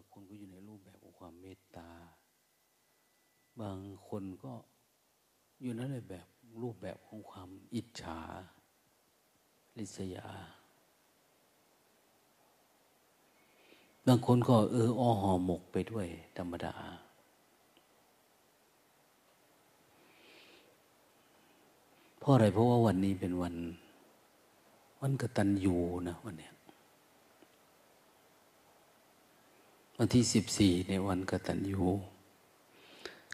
บางคนก็อยู่ในรูปแบบของความเมตตา บางคนก็อยู่ในแบบรูปแบบของความอิจฉา ริษยา บางคนก็เอออ้อหอหมกไปด้วยธรรมดา เพราะอะไรเพราะว่าวันนี้เป็นวัน วันกตัญญูนะวันเนี้ย วันที่สิบสี่ในวันกตัญญู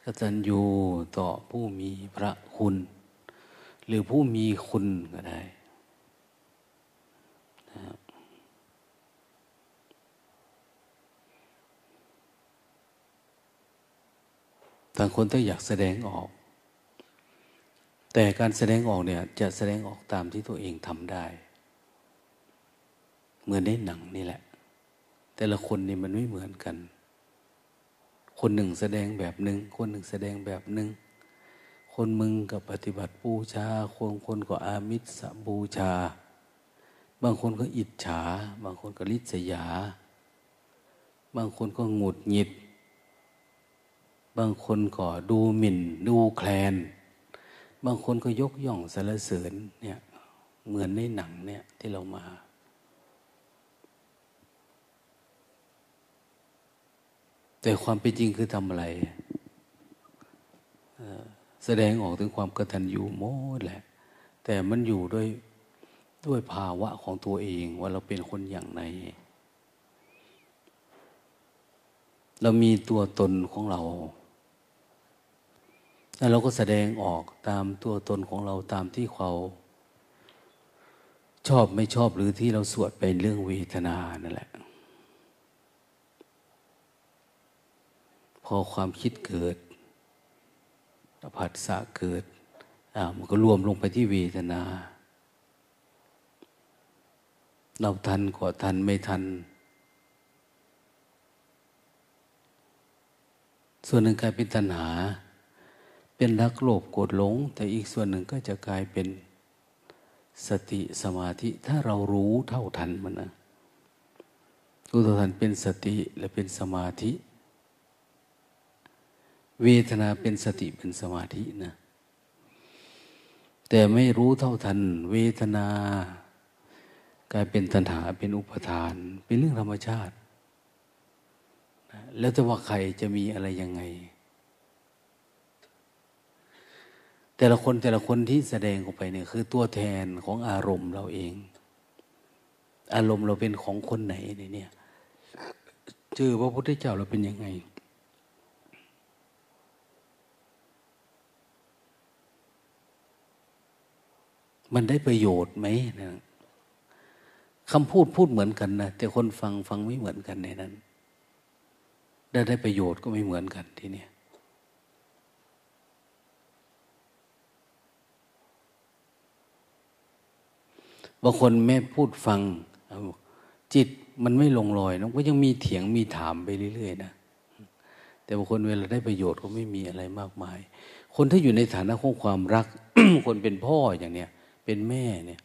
กตัญญูต่อผู้มีพระคุณ หรือผู้มีคุณก็ได้นะต่างคนต้องอยากแสดงออก แต่การแสดงออกเนี่ย จะแสดงออกตามที่ตัวเองทำได้ เหมือนในหนังนี่แหละ แต่ละคนนี่มันไม่เหมือนกัน คนหนึ่งแสดงแบบหนึ่ง คนหนึ่งแสดงแบบหนึ่ง คนมึงกับปฏิบัติบูชา คนคนก็อามิสบูชา บางคนก็อิจฉา บางคนก็ลิษยา บางคนก็หงุดหงิด บางคนก็ดูหมิ่น ดูแคลน บางคนก็ยกย่องสรรเสริญเนี่ย เหมือนในหนังเนี่ยที่เรามา แต่ความเป็นจริงคือทำอะไร แสดงออกถึงความกตัญญูโมดแหละ แต่มันอยู่ด้วยด้วยภาวะของตัวเองว่าเราเป็นคนอย่างไรเรามีตัวตนของเรา แล้วเราก็แสดงออกตามตัวตนของเราตามที่เขา ชอบไม่ชอบหรือที่เราสวดเป็นเรื่องเวทนานั่นแหละ พอความคิดเกิดผัสสะเกิดมันก็รวมลงไปที่เวทนา เราทันก็ทันไม่ทัน ส่วนหนึ่งกลายเป็นตัณหา เป็นรักโลภโกรธหลง แต่อีกส่วนหนึ่งก็จะกลายเป็นสติสมาธิ ถ้าเรารู้เท่าทันมันนะรู้เท่าทันเป็นสติและเป็นสมาธิ เวทนาเป็นสติเป็นสมาธินะ แต่ไม่รู้เท่าทัน เวทนากลายเป็นตัณหาเป็นอุปทาน เป็นเรื่องธรรมชาติ แล้วจะว่าใครจะมีอะไรยังไง แต่ละคนแต่ละคนที่แสดงออกไปเนี่ยคือตัวแทนของอารมณ์เราเอง อารมณ์เราเป็นของคนไหนเนี่ยเจอพระพุทธเจ้าเราเป็นยังไง มันได้ประโยชน์ไหมนะคำพูดพูดเหมือนกันนะแต่คนฟังฟังไม่เหมือนกันในนั้น ได้ได้ประโยชน์ก็ไม่เหมือนกันทีเนี้ยบางคนแม่พูดฟัง จิตมันไม่ลงรอยนะก็ยังมีเถียงมีถามไปเรื่อยๆนะแต่บางคนเวลาได้ประโยชน์ก็ไม่มีอะไรมากมาย คนที่อยู่ในฐานะของความรัก คนเป็นพ่ออย่างเนี้ย เป็นแม่เนี่ย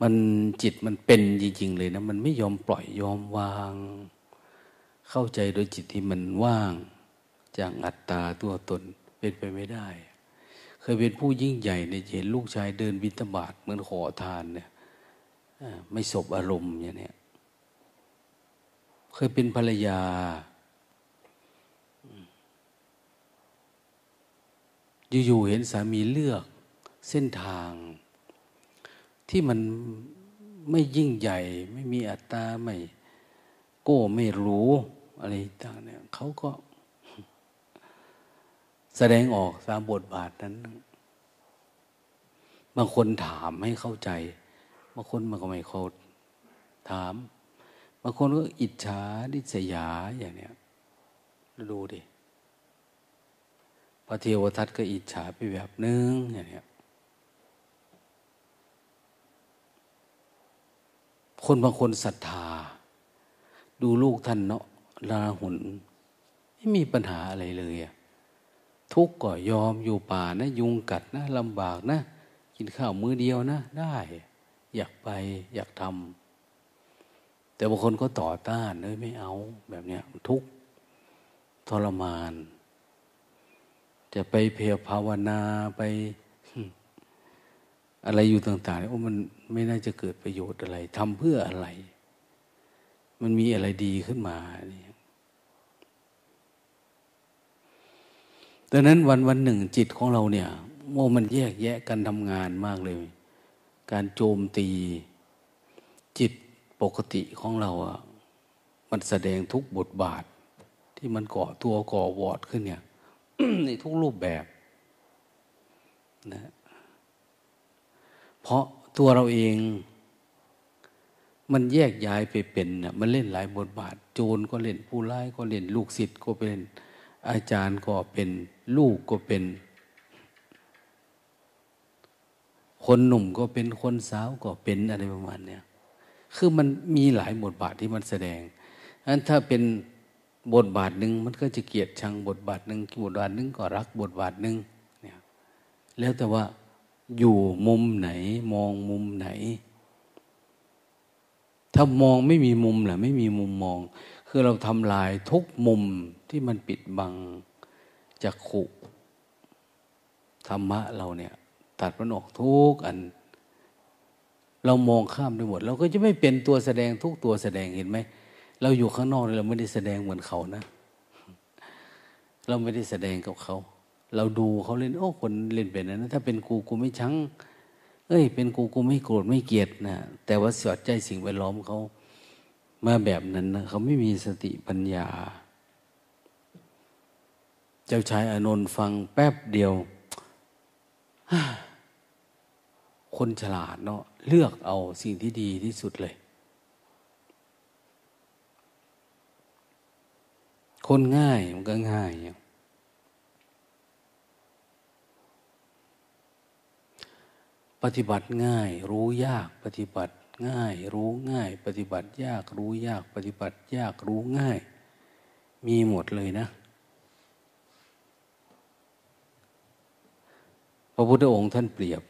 มันจิตมันเป็นจริงๆเลยนะ มันไม่ยอมปล่อยยอมวาง เข้าใจโดยจิตที่มันว่าง จากอัตตาตัวตนเป็นไปไม่ได้ เคยเป็นผู้ยิ่งใหญ่ในเห็นลูกชายเดินบิณฑบาตเหมือนขอทานเนี่ยไม่สบอารมณ์อย่างนี้เคยเป็นภรรยาอยู่ๆเห็นสามีเลือกเส้นทาง ที่มันไม่ยิ่งใหญ่ ไม่มีอัตตาไม่โก้ไม่รู้อะไรต่างเนี่ยเขาก็แสดงออกตามบทบาทนั้น บางคนถามให้เข้าใจ บางคนมันก็ไม่เขาถาม บางคนก็อิจฉาดิษยาอย่างเนี้ยดูดิพระเทวทัตก็อิจฉาไปแบบนึงอย่างเนี้ย คนบางคนศรัทธา ดูลูกท่านเนาะลาหุนไม่มีปัญหาอะไรเลยอะทุกข์ก็ยอมอยู่ป่านะ ยุงกัดนะลำบากนะ กินข้าวมือเดียวนะ ได้ อยากไปอยากทำแต่บางคนก็ต่อต้านเอ้ยไม่เอาแบบเนี้ยทุกทรมาน จะไปเพียรภาวนาไป อะไรอยู่ต่างๆโอ้มัน ไม่น่าจะเกิดประโยชน์อะไรทำเพื่ออะไร มันมีอะไรดีขึ้นมานี่ดังนั้นวันวันหนึ่งจิตของเราเนี่ยโมมันแยกแยะกันทำงานมากเลย การโจมตีจิตปกติของเราอะมันแสดงทุกบทบาท ที่มันก่อตัวก่อวอดขึ้นเนี่ยในทุกรูปแบบนะเพราะ ตัวเราเอง มันแยกย้ายไปเป็นนะมันเล่นหลายบทบาท โจรก็เล่นผู้ร้ายก็เล่นลูกศิษย์ก็เป็น อาจารย์ก็เป็น ลูกก็เป็น คนหนุ่มก็เป็นคนสาวก็เป็นอะไรประมาณเนี้ยคือมันมีหลายบทบาทที่มันแสดงอันถ้าเป็นบทบาทหนึ่งมันก็จะเกลียดชังบทบาทหนึ่งบทบาทหนึ่งก็รักบทบาทหนึ่งเนี่ยแล้วแต่ว่า อยู่มุมไหน มองมุมไหน ถ้ามองไม่มีมุมแหละไม่มีมุมมอง คือเราทำลายทุกมุมที่มันปิดบังจากขุธรรมะเราเนี่ย ตัดมันออกทุกอัน เรามองข้ามไปหมด เราก็จะไม่เป็นตัวแสดงทุกตัวแสดงเห็นไหมเราอยู่ข้างนอกเราไม่ได้แสดงเหมือนเขานะ เราไม่ได้แสดงกับเขา เราดูเขาเล่น โอ้คนเล่นเป็นนะถ้าเป็นกูกูไม่ชังเอ้ย เป็นกูกูไม่โกรธไม่เกลียดนะแต่ว่าสอดใจสิ่งแวดล้อมเขามาแบบนั้นนะเขาไม่มีสติปัญญา เจ้าชายอานนท์ฟังแป๊บเดียว คนฉลาดเนาะเลือกเอาสิ่งที่ดีที่สุดเลย คนง่ายมันก็ง่ายอย่าง ปฏิบัติง่าย รู้ยากปฏิบัติง่าย รู้ง่าย ปฏิบัติยากรู้ยาก ปฏิบัติยากรู้ง่าย มีหมดเลยนะพระพุทธองค์ท่านเปรียบ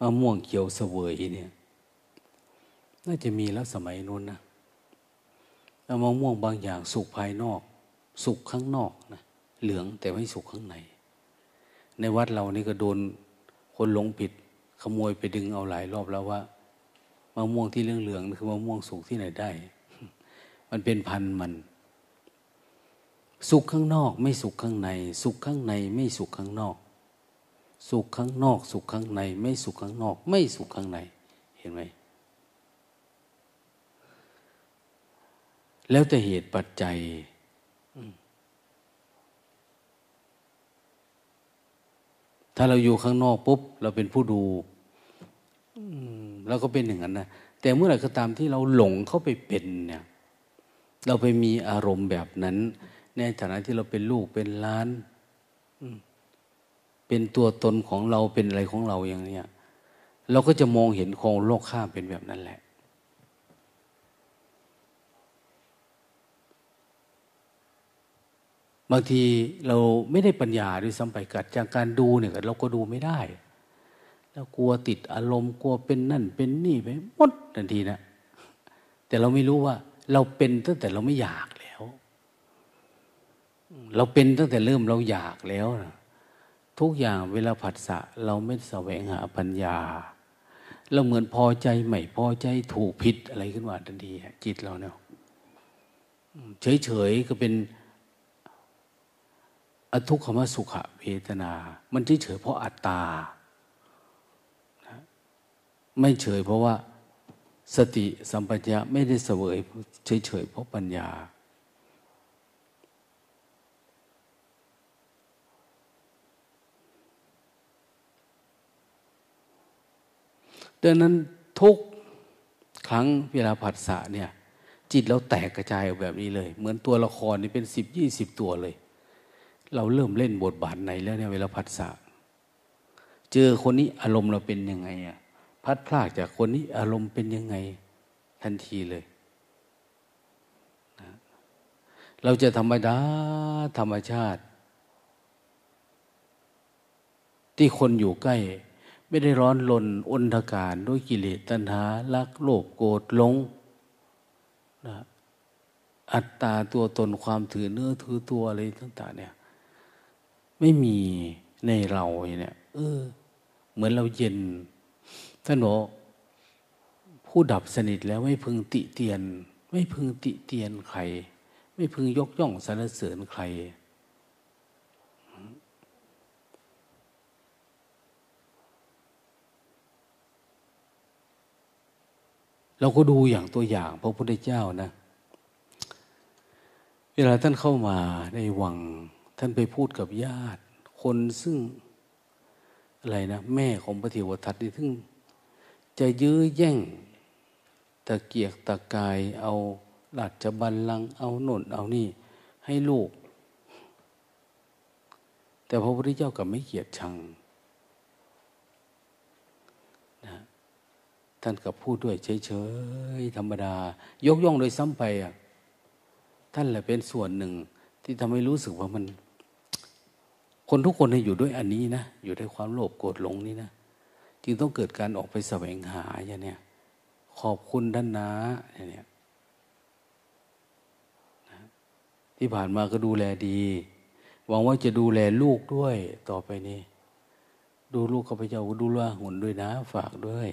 มะม่วงเขียวเสวยเนี่ยน่าจะมีแล้วสมัยนู้นนะแล้วมะม่วงบางอย่างสุกภายนอก สุกข้างนอกนะเหลืองแต่ไม่สุกข้างใน ในวัดเรานี่ก็โดนคนหลงผิด ขโมยไปดึงเอาหลายรอบแล้วว่ามะม่วงที่เหลืองๆคือมะม่วงสุกที่ไหนได้ มันเป็นพันมัน สุกข้างนอก ไม่สุกข้างใน สุกข้างใน ไม่สุกข้างนอก สุกข้างนอก สุกข้างใน ไม่สุกข้างนอก ไม่สุกข้างใน เห็นไหมแล้วแต่เหตุปัจจัย ถ้าเราอยู่ข้างนอกปุ๊บเราเป็นผู้ดูเราก็เป็นอย่างนั้นนะแต่เมื่อไหร่ก็ตามที่เราหลงเข้าไปเป็นเนี่ย เราไปมีอารมณ์แบบนั้น ในฐานะที่เราเป็นลูกเป็นล้านเป็นตัวตนของเราเป็นอะไรของเราอย่างเนี้ยเราก็จะมองเห็นของโลกข้ามเป็นแบบนั้นแหละ บางทีเราไม่ได้ปัญญาด้วยซ้ำไปกัดจากการดูเนี่ยเราก็ดูไม่ได้แล้วกลัวติดอารมณ์กลัวเป็นนั่นเป็นนี่ไปหมดทันทีนะแต่เราไม่รู้ว่า เราเป็นตั้งแต่เราไม่อยากแล้ว เราเป็นตั้งแต่เริ่มเราอยากแล้วนะทุกอย่างเวลาผัสสะเราไม่แสวงหาปัญญา เราเหมือนพอใจใหม่พอใจถูกผิดอะไรขึ้นมาทันทีจิตเราเนี่ยเฉยๆก็เป็น อทุกขมสุขเวทนา มันเฉยเพราะอัตตา ไม่เฉยเพราะว่าสติสัมปชัญญะไม่ได้เสวยเฉยๆเพราะปัญญา ดังนั้นทุกครั้งเวลาผัสสะเนี่ย จิตเราแตกกระจายแบบนี้เลย เหมือนตัวละครนี่เป็นสิบยี่สิบตัวเลย เราเริ่มเล่นบทบาทไหนแล้วเนี่ยเวลาพัดสะเจอคนนี้อารมณ์เราเป็นยังไงอะพัดพลากจากคนนี้อารมณ์เป็นยังไงทันทีเลยนะเราจะธรรมดาธรรมชาติ ที่คนอยู่ใกล้ ไม่ได้ร้อนลนอนทการด้วยกิเลสตัณหาลักโลภโกรธลงนะอัตตาตัวตนความถือเนื้อถือตัวอะไรต่างๆเนี่ย ไม่มีในเราเนี่ยเออ เหมือนเราเย็นท่านบอกผู้ดับสนิทแล้วไม่พึงติเตียน ไม่พึงติเตียนใคร ไม่พึงยกย่องสรรเสริญใคร เราก็ดูอย่างตัวอย่างพระพุทธเจ้านะ เวลาท่านเข้ามาในวัง ท่านไปพูดกับญาติ คนซึ่งอะไรนะ แม่ของพระเทวทัตนี่ซึ่ง จะยื้อแย่งตะเกียกตะกายเอาหลัดจะบันลังเอาหน่นเอานี่ ให้ลูก แต่พระพุทธเจ้ากับไม่เกียดชังนะท่านกับพูดด้วยเฉยๆธรรมดา ยกย่องโดยซ้ำไปอะท่านแหละเป็นส่วนหนึ่งที่ทำให้รู้สึกว่ามัน คนทุกคนอยู่ด้วยอันนี้นะ อยู่ด้วยความโลภโกรธหลงนี่นะ จึงต้องเกิดการออกไปแสวงหาอย่างเนี้ยขอบคุณท่านนะอย่างเนี้ยที่ผ่านมาก็ดูแลดี หวังว่าจะดูแลลูกด้วย ต่อไปนี้ ดูลูกข้าพเจ้าดูแลหุ่นด้วยนะ ฝากด้วย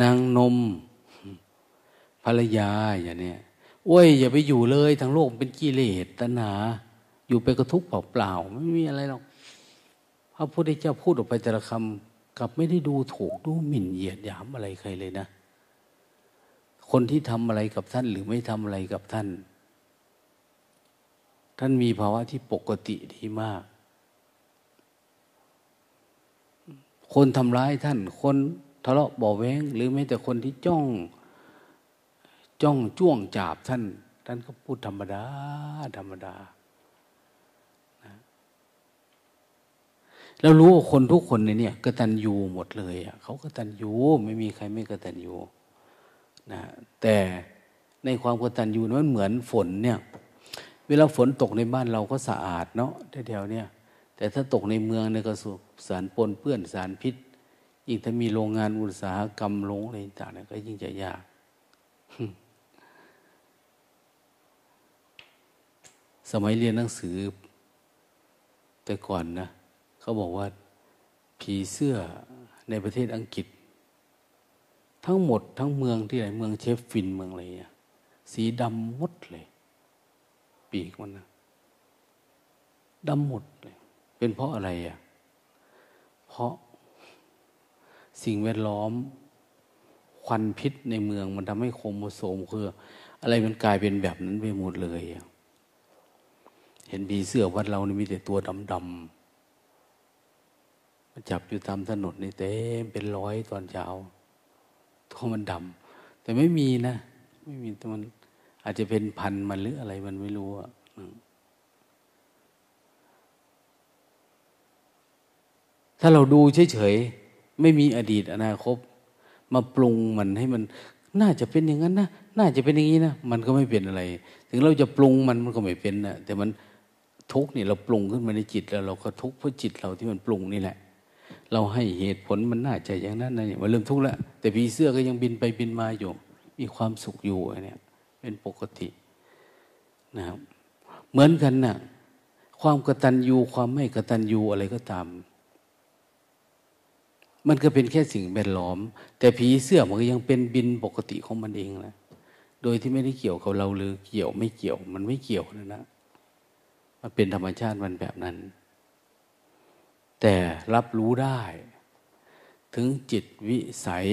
นางนม ภรรยาอย่างนี้โอ้ยอย่าไปอยู่เลยทั้งโลกเป็นกิเลสตัณหา อยู่ไปกระทุกเปล่าๆไม่มีอะไรหรอกพระพุทธเจ้าพูดออกไปแต่ละคำกับไม่ได้ดูถูกดูหมิ่นเหยียดหยามอะไรใครเลยนะ คนที่ทำอะไรกับท่านหรือไม่ทำอะไรกับท่าน ท่านมีภาวะที่ปกติดีมาก คนทำร้ายท่าน คนทะเลาะบ่อแว้ง หรือแม้แต่คนที่จ้อง จ้องจ้วงจาบท่าน ท่านก็พูดธรรมดา ธรรมดาแล้วรู้ว่าคนทุกคนในเนี่ยกตัญญูหมดเลยอะเขากตัญญูไม่มีใครไม่กตัญญูนะแต่ในความกตัญญูนั้นเหมือนฝนเนี่ย เวลาฝนตกในบ้านเราก็สะอาดเนาะแถวๆเนี่ย แต่ถ้าตกในเมืองเนี่ยก็สสารปนเปื้อนสารพิษยิ่งถ้ามีโรงงานอุตสาหกรรมลงอะไรต่างๆก็ยิ่งจะยาก สมัยเรียนหนังสือ แต่ก่อนนะ เขาบอกว่าผีเสื้อในประเทศอังกฤษ ทั้งหมดทั้งเมืองที่ไหนเมืองเชฟฟินเมืองอะไรสีดำหมดเลย ปีกมันนะดำหมดเลย เป็นเพราะอะไรอะ เพราะสิ่งแวดล้อมควันพิษในเมืองมันทำให้โครโมโซมคือ อะไรมันกลายเป็นแบบนั้นไปหมดเลย เห็นผีเสื้อวัดเรานี่มีแต่ตัวดำๆมันจับอยู่ตามถนนนี่เต็มเป็นร้อยตอนเช้าตัวมันดำแต่ไม่มีนะไม่มีแต่มันอาจจะเป็นพันมันหรืออะไรมันไม่รู้อะถ้าเราดูเฉยๆไม่มีอดีตอนาคต มาปรุงมันให้มัน น่าจะเป็นอย่างนั้นนะน่าจะเป็นอย่างนี้นะมันก็ไม่เป็นอะไร ถึงเราจะปรุงมันมันก็ไม่เป็นนะแต่มัน ทุกเนี่ยเราปรุงขึ้นมาในจิตแล้วเราก็ทุกเพราะจิตเราที่มันปรุงนี่แหละ เราให้เหตุผลมันน่าจะอย่างนั้นนะเนี่ยมันเริ่มทุกข์แล้วแต่ผีเสื้อก็ยังบินไปบินมาอยู่ มีความสุขอยู่เนี่ย เป็นปกตินะครับเหมือนกันนะ่ะความกระตัญญูความไม่กระตัญญูอะไรก็ตาม มันก็เป็นแค่สิ่งแวดล้อม แต่ผีเสื้อมันก็ยังเป็นบินปกติของมันเองนะโดยที่ไม่ได้เกี่ยวกับเราหรือเกี่ยวไม่เกี่ยวมันไม่เกี่ยวนะนะ มันเป็นธรรมชาติมันแบบนั้น แต่รับรู้ได้ ถึงจิตวิสัย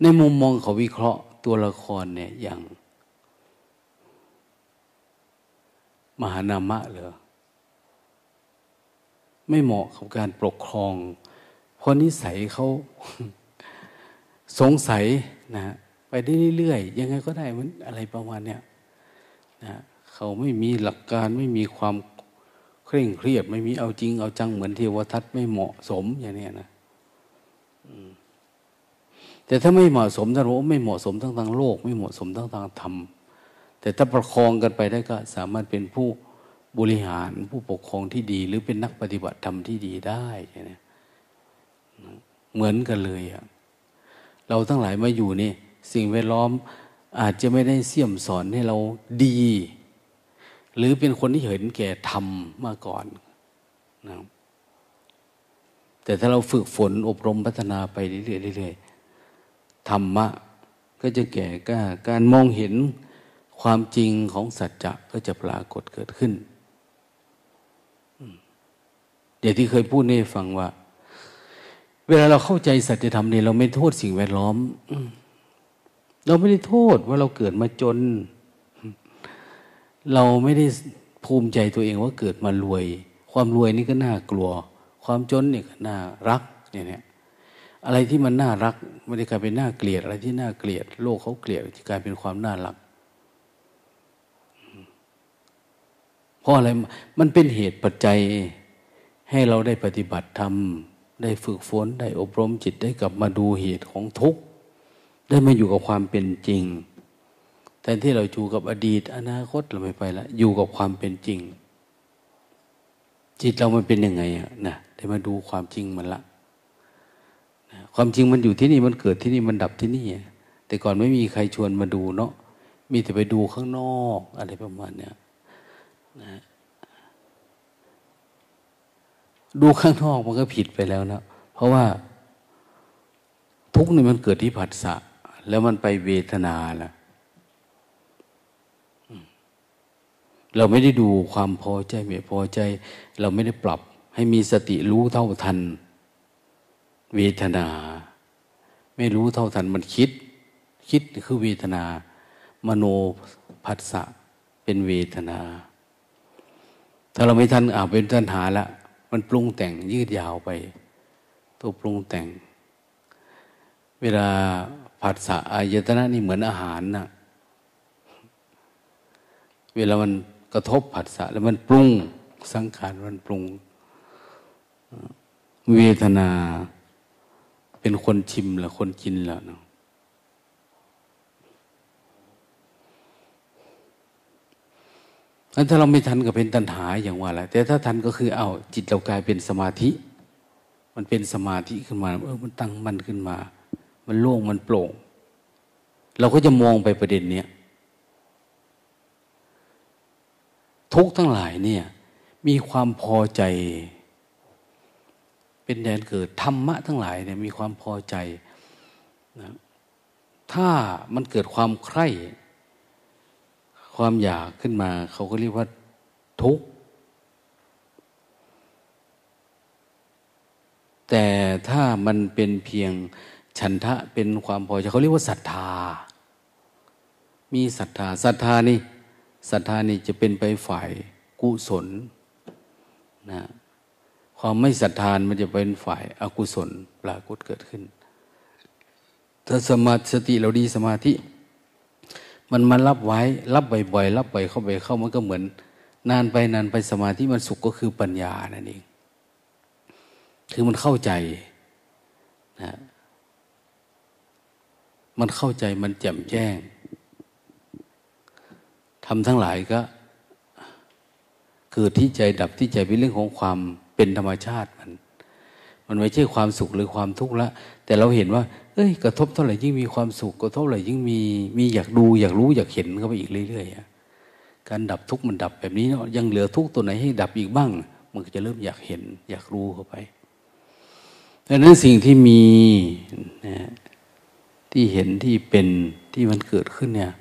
ในมุมมองเขาวิเคราะห์ตัวละครเนี่ยอย่างมหานามะเหรอไม่เหมาะกับการปกครอง เพราะนิสัยเขาสงสัยนะ ไปได้เรื่อยๆยังไงก็ได้มันอะไรประมาณเนี้ยนะเขาไม่มีหลักการไม่มีความเคร่งเครียด ไม่มีเอาจริงเอาจังเหมือนเทวทัตไม่เหมาะสมอย่างเนี้ยนะแต่ถ้าไม่เหมาะสมท่านบอกไม่เหมาะสมทั้งทางโลก ไม่เหมาะสมทั้งทางธรรม แต่ถ้าประคองกันไปได้ก็สามารถเป็นผู้บริหารผู้ปกครองที่ดี หรือเป็นนักปฏิบัติธรรมที่ดีได้ใช่ไหมเหมือนกันเลยอะเราทั้งหลายมาอยู่นี่ สิ่งแวดล้อมอาจจะไม่ได้เสี่ยมสอนให้เราดี หรือเป็นคนที่เห็นแก่ธรรมมาก่อนนะแต่ถ้าเราฝึกฝนอบรมพัฒนาไปเรื่อยๆธรรมะก็จะแก่กล้าการมองเห็นความจริงของสัจจะก็จะปรากฏเกิดขึ้นเดี๋ยวที่เคยพูดให้ฟังว่า เวลาเราเข้าใจสัจธรรมเนี่ยเราไม่โทษสิ่งแวดล้อม เราไม่ได้โทษว่าเราเกิดมาจน เราไม่ได้ภูมิใจตัวเองว่าเกิดมารวย ความรวยนี่ก็น่ากลัว ความจนนี่ก็น่ารักเนี่ยเนี่ยอะไรที่มันน่ารักไม่ได้กลายเป็นน่าเกลียด อะไรที่น่าเกลียด โลกเขาเกลียดจะกลายเป็นความน่ารักเพราะอะไรมันเป็นเหตุปัจจัยให้เราได้ปฏิบัติธรรมได้ฝึกฝนได้อบรมจิตได้กลับมาดูเหตุของทุกข์ ได้มาอยู่กับความเป็นจริง แต่ที่เราอยู่กับอดีต อนาคตเราไม่ไปละอยู่กับความเป็นจริง จิตเรามันเป็นยังไงอะนะได้มาดูความจริงมันละความจริงมันอยู่ที่นี่มันเกิดที่นี่มันดับที่นี่แต่ก่อนไม่มีใครชวนมาดูเนาะมีแต่ไปดูข้างนอกอะไรประมาณเนี้ยนะดูข้างนอกมันก็ผิดไปแล้วนะเพราะว่าทุกนี่มันเกิดที่ผัสสะ แล้วมันไปเวทนาล่ะ เราไม่ได้ดูความพอใจไม่พอใจ เราไม่ได้ปรับ ให้มีสติรู้เท่าทัน เวทนา ไม่รู้เท่าทันมันคิด คิดคือเวทนา มโนผัสสะเป็นเวทนา ถ้าเราไม่ทันอ่าเป็นทันหาละมันปรุงแต่งยืดยาวไป ตัวปรุงแต่ง เวลาผัสสะอายตนะนี่เหมือนอาหารนะเวลามันกระทบผัสสะแล้วมันปรุงสังขารมันปรุง เวทนา เป็นคนชิมละคนกินละเนาะถ้าเราไม่ทันก็เป็นตัณหาอย่างว่าแหละแต่ถ้าทันก็คือเอาจิตเรากลายเป็นสมาธิ มันเป็นสมาธิขึ้นมาเออมันตั้งมันขึ้นมา มันโล่งมันโปร่ง เราก็จะมองไปประเด็นเนี้ยทุกทั้งหลายเนี่ย มีความพอใจ เป็นแดนเกิดธรรมะทั้งหลายเนี่ยมีความพอใจนะถ้ามันเกิดความใคร่ ความอยากขึ้นมา เขาก็เรียกว่าทุกข์แต่ถ้ามันเป็นเพียง ฉันทะเป็นความพอใจเขาเรียกว่าศรัทธา มีศรัทธาศรัทธานี่ศรัทธานี่จะเป็นไปฝ่ายกุศลนะความไม่ศรัทธานมันจะเป็นฝ่ายอากุศลปรากฏเกิดขึ้น ถ้าสมาสติเราดีสมาธิ มันมารับไว้รับบ่อยๆรับบ่อยเข้าไปเข้ามันก็เหมือน นานไปนานไปสมาธิมันสุขก็คือปัญญานั่นเองคือมันเข้าใจนะ มันเข้าใจมันแจ่มแจ้งทำทั้งหลายก็เกิดที่ใจดับที่ใจเป็นเรื่องของความเป็นธรรมชาติมัน มันไม่ใช่ความสุขหรือความทุกข์ละ แต่เราเห็นว่า เอ้ย กระทบเท่าไหร่ยิ่งมีความสุขกระทบเท่าไหร่ยิ่งมีมีอยากดู อยากรู้อยากเห็นเข้าไปอีกเรื่อยๆการดับทุกข์มันดับแบบนี้เนาะยังเหลือทุกข์ตัวไหนให้ดับอีกบ้าง มันก็จะเริ่มอยากเห็น อยากรู้เข้าไปดังนั้นสิ่งที่มีนะ ที่เห็นที่เป็นที่มันเกิดขึ้นเนี่ย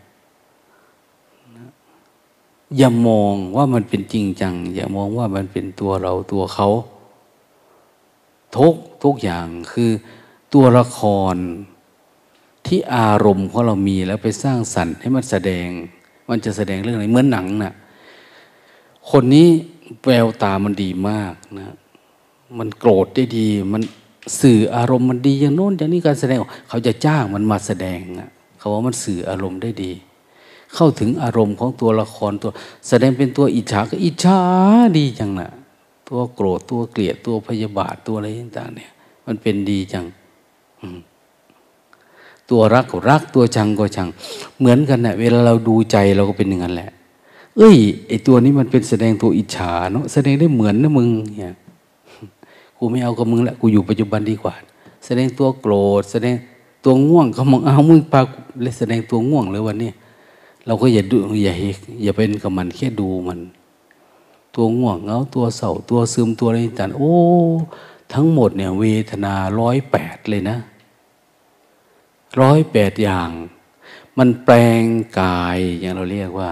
อย่ามองว่ามันเป็นจริงจัง อย่ามองว่ามันเป็นตัวเราตัวเขาทุกทุกอย่างคือตัวละครที่อารมณ์ของเรามีแล้วไปสร้างสรรค์ให้มันแสดง มันจะแสดงเรื่องอะไรเหมือนหนังนะ่ะคนนี้แววตามันดีมากนะ มันโกรธได้ดี มัน สื่ออารมณ์มันดีอย่างโน้นอย่างนี้การแสดงเขาจะจ้างมันมาแสดงเขาว่ามันสื่ออารมณ์ได้ดี เข้าถึงอารมณ์ของตัวละครตัว แสดงเป็นตัวอิจฉาก็อิจฉาดีจังนะ่ะ ตัวโกรธตัวเกลียดตัวพยาบาทตัวอะไรต่างๆเนี่ย มันเป็นดีจังตัวรักก็รักตัวชังก็ชัง เหมือนกันนะเวลาเราดูใจเราก็เป็นอย่างนั้นแหละ เอ้ยไอตัวนี้มันเป็นแสดงตัวอิจฉาเนาะแสดงได้เหมือนนะมึงเนี่ย กูไม่เอากับมึงละกูอยู่ปัจจุบันดีกว่า แสดงตัวโกรธ แสดงตัวง่วงเขามองเอามึงปากเลยแสดงตัวง่วงเลยวันนี้เราก็อย่าดูอย่าเอย่าเป็นกับมันแค่ดูมัน ตัวง่วงเงาตัวเศร้าตัวซึมตัวอะไรต่างโอ้ทั้งหมดเนี่ยเวทนาร้อยแปดเลยนะร้อยแปดอย่าง มันแปลงกายอย่างเราเรียกว่า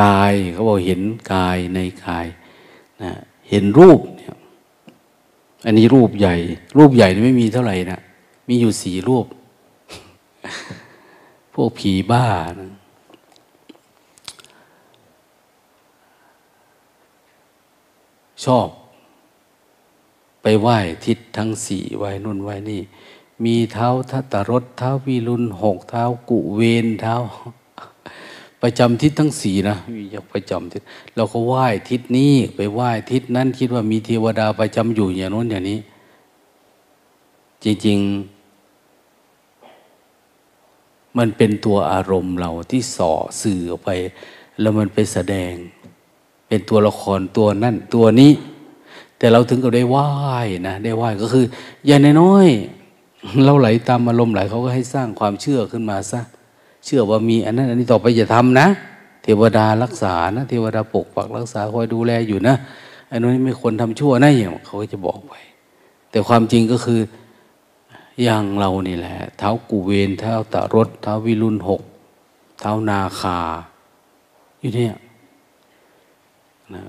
กายเขาบอกเห็นกายในกาย นะเห็นรูปเนี่ยอันนี้รูปใหญ่ รูปใหญ่ไม่มีเท่าไหร่นะมีอยู่สี่รูป พวกผีบ้านะชอบ ไปไหว้ทิศทั้งสี่ไหว้นุ่นไหว้นี่ มีเท้าทัตรถเท้าวีรุนหกเท้ากุเวนเท้า ประจำทิศทั้งสี่นะอยากประจำทิศเราก็ไหว้ทิศนี้ไปไหว้ทิศนั้น คิดว่ามีเทวดาประจำอยู่อย่างโน้นอย่างนี้ จริงๆ มันเป็นตัวอารมณ์เราที่ส่อสื่อออกไป แล้วมันไปแสดง เป็นตัวละครตัวนั่นตัวนี้ แต่เราถึงกับได้ไหว้นะได้ไหว้ก็คือ อย่างน้อยๆเราไหลตามอารมณ์ไหลเขาก็ให้สร้างความเชื่อขึ้นมาซะ เชื่อว่ามีอันนั้นอันนี้ต่อไปอย่าทำนะ เทวดารักษานะ เทวดาปกปักรักษาคอยดูแลอยู่นะอันนี้ไม่ควรทำชั่วนะอย่างเขาก็จะบอกไป แต่ความจริงก็คืออย่างเรานี่แหละ เท้ากูเวนเท้าตะรถเท้าวิรุณหกเท้านาคา อยู่เนี่ยนะ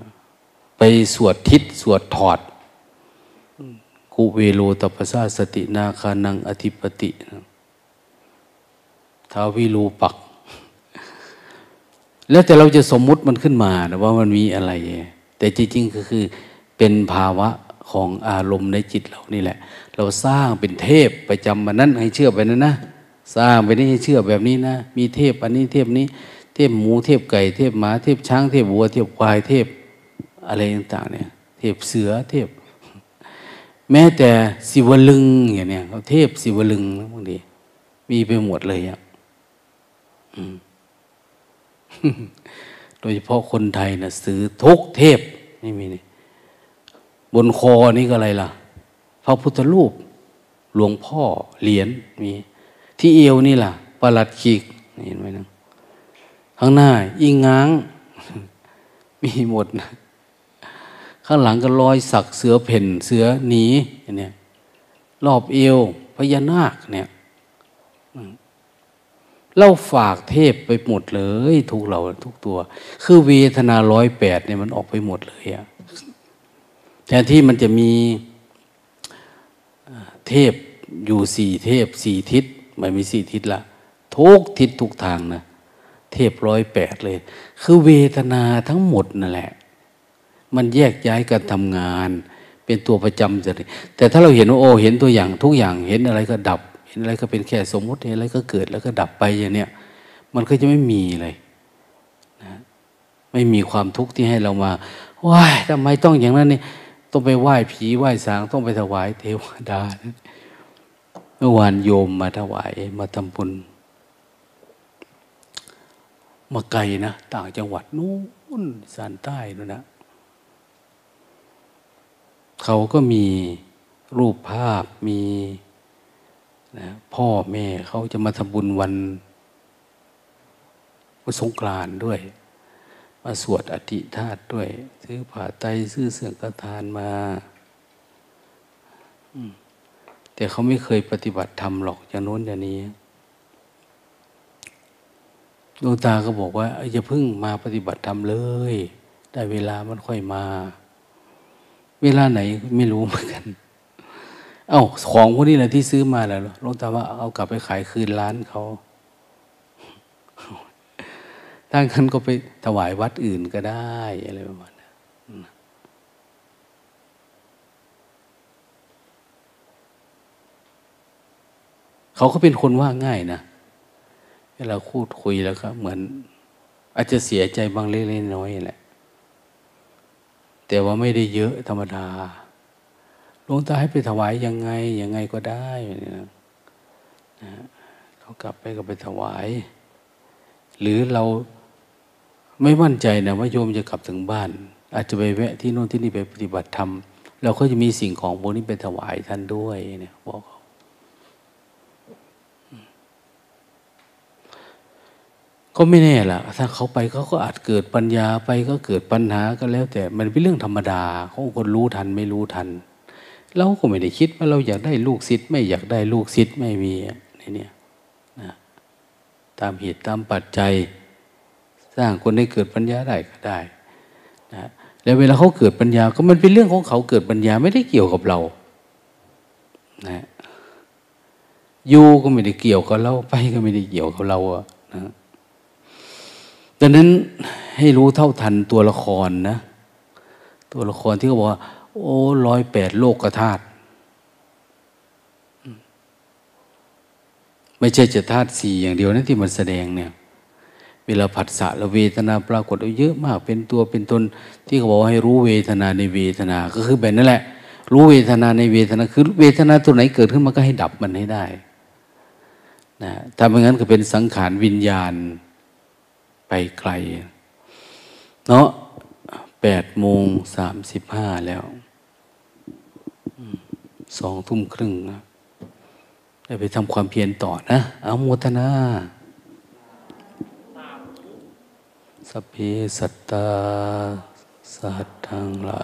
ไปสวดทิศสวดถอดกูเวโลตปสาสตินาคานังอธิปตินะ ท้าวิรูปัก แล้วแต่เราจะสมมุติมันขึ้นมานะว่ามันมีอะไร แต่จริงๆก็คือเป็นภาวะของอารมณ์ในจิตเรานี่แหละ เราสร้างเป็นเทพไปจำมันนั้นให้เชื่อไปนั้นนะสร้างไปนี่ให้เชื่อแบบนี้นะ มีเทพอันนี้เทพนี้ เทพหมูเทพไก่เทพหมาเทพช้างเทพวัวเทพควายเทพอะไรต่างๆเนี่ย เทพเสือเทพ แม้แต่สิวลึงอย่างเนี้ยเขาเทพสิวลึงบางทีมีไปหมดเลยอะ โดยเฉพาะคนไทยนะซื้อทุกเทพนี่มีนี่บนคอนี่ก็อะไรล่ะ พระพุทธรูป หลวงพ่อเหรียญมี ที่เอวนี่ล่ะประหลัดขีกเห็นไหมนะข้างหน้า อิงง้าง มีหมดนะข้างหลังก็รอยสักเสือเพ่นเสือหนีอย่างเนี้ยรอบเอวพญานาคเนี่ย เราฝากเทพไปหมดเลย ทุกเราทุกตัว คือเวทนาร้อยแปดเนี่ยมันออกไปหมดเลยอะแทนที่มันจะมีเทพอยู่สี่เทพสี่ทิศไม่มีสี่ทิศละทุกทิศทุกทางนะเทพร้อยแปดเลย คือเวทนาทั้งหมดนั่นแหละ มันแยกย้ายกันทำงาน เป็นตัวประจำเลยแต่ถ้าเราเห็นว่าโอ้เห็นตัวอย่างทุกอย่างเห็นอะไรก็ดับ เห็นอะไรก็เป็นแค่สมมติเห็นอะไรก็เกิดแล้วก็ดับไปอย่างเนี้ยมันก็จะไม่มีเลยนะไม่มีความทุกข์ที่ให้เรามาว้ายทำไมต้องอย่างนั้นนี่ต้องไปไหว้ผีไหว้สางต้องไปถวายเทวดาเมื่อวานโยมมาถวายมาทำบุญมาไกลนะต่างจังหวัดนู้นสานใต้นู่นนะเขาก็มีรูปภาพมี นะพ่อแม่เขาจะมาทำบุญวันวันสงกรานด้วย มาสวดอธิธาตุด้วย ซื้อผ้าไตซื้อเสื่อกระทานมาแต่เขาไม่เคยปฏิบัติธรรมหรอกอย่างโน้นอย่างนี้ดวงตาก็บอกว่าอย่าพึ่งมาปฏิบัติธรรมเลย ได้เวลามันค่อยมา เวลาไหนไม่รู้เหมือนกัน เอา้าของพวกนี้แหละที่ซื้อมาแล้วลงตาว่าเอากลับไปขายคืนร้านเขาถ้างั้นก็ไปถวายวัดอื่นก็ได้อะไรประมาณนั้นเขาก็เป็นคนว่าง่ายนะเวลาพูดคุยแล้วก็เหมือน อาจจะเสียใจบางเล็กๆน้อยๆแหละ แต่ว่าไม่ได้เยอะธรรมดา ลวงตาให้ไปถวายยังไงยังไงก็ได้นะเขากลับไปก็ไปถวาย หรือเราไม่มั่นใจนะว่าโยมจะกลับถึงบ้าน อาจจะไปแวะที่โน่นที่นี่ไปปฏิบัติธรรมเราก็จะมีสิ่งของพวกนี้ไปถวายท่านด้วยเนี่ยบอกเขาก็ไม่แน่ล่ะ ถ้าเขาไปเขาก็อาจเกิดปัญญาไปก็เกิดปัญหาก็แล้ว แต่มันเป็นเรื่องธรรมดาของคนรู้ทันไม่รู้ทัน เราก็ไม่ได้คิดว่าเราอยากได้ลูกศิษย์ไม่อยากได้ลูกศิษย์ไม่มีในนี้นะตามเหตุตามปัจจัย สร้างคนให้เกิดปัญญาได้ก็ได้นะแล้วเวลาเขาเกิดปัญญาก็มันเป็นเรื่องของเขาเกิดปัญญาไม่ได้เกี่ยวกับเรานะอยู่ก็ไม่ได้เกี่ยวกับเราไปก็ไม่ได้เกี่ยวกับเราอะนะดังนั้นให้รู้เท่าทันตัวละครนะ ตัวละครที่เขาบอกว่า โอ้ร้อยแปดโลกธาตุไม่ใช่จะธาตุสี่อย่างเดียวนะที่มันแสดงเนี่ย เวลาผัสสะและเวทนาปรากฏเยอะมาก เป็นตัวเป็นตนที่เขาบอกให้รู้เวทนาในเวทนา ก็คือแบบนั้นแหละ รู้เวทนาในเวทนา คือเวทนาตัวไหนเกิดขึ้นมันก็ให้ดับมันให้ได้นะถ้าไม่งั้นก็เป็นสังขารวิญญาณไปไกล เนาะแปดโมงสามสิบห้าแล้ว สองทุ่มครึ่งนะได้ไปทำความเพียรต่อนะเอาโมทนาสเพสัตตาสัตทังลา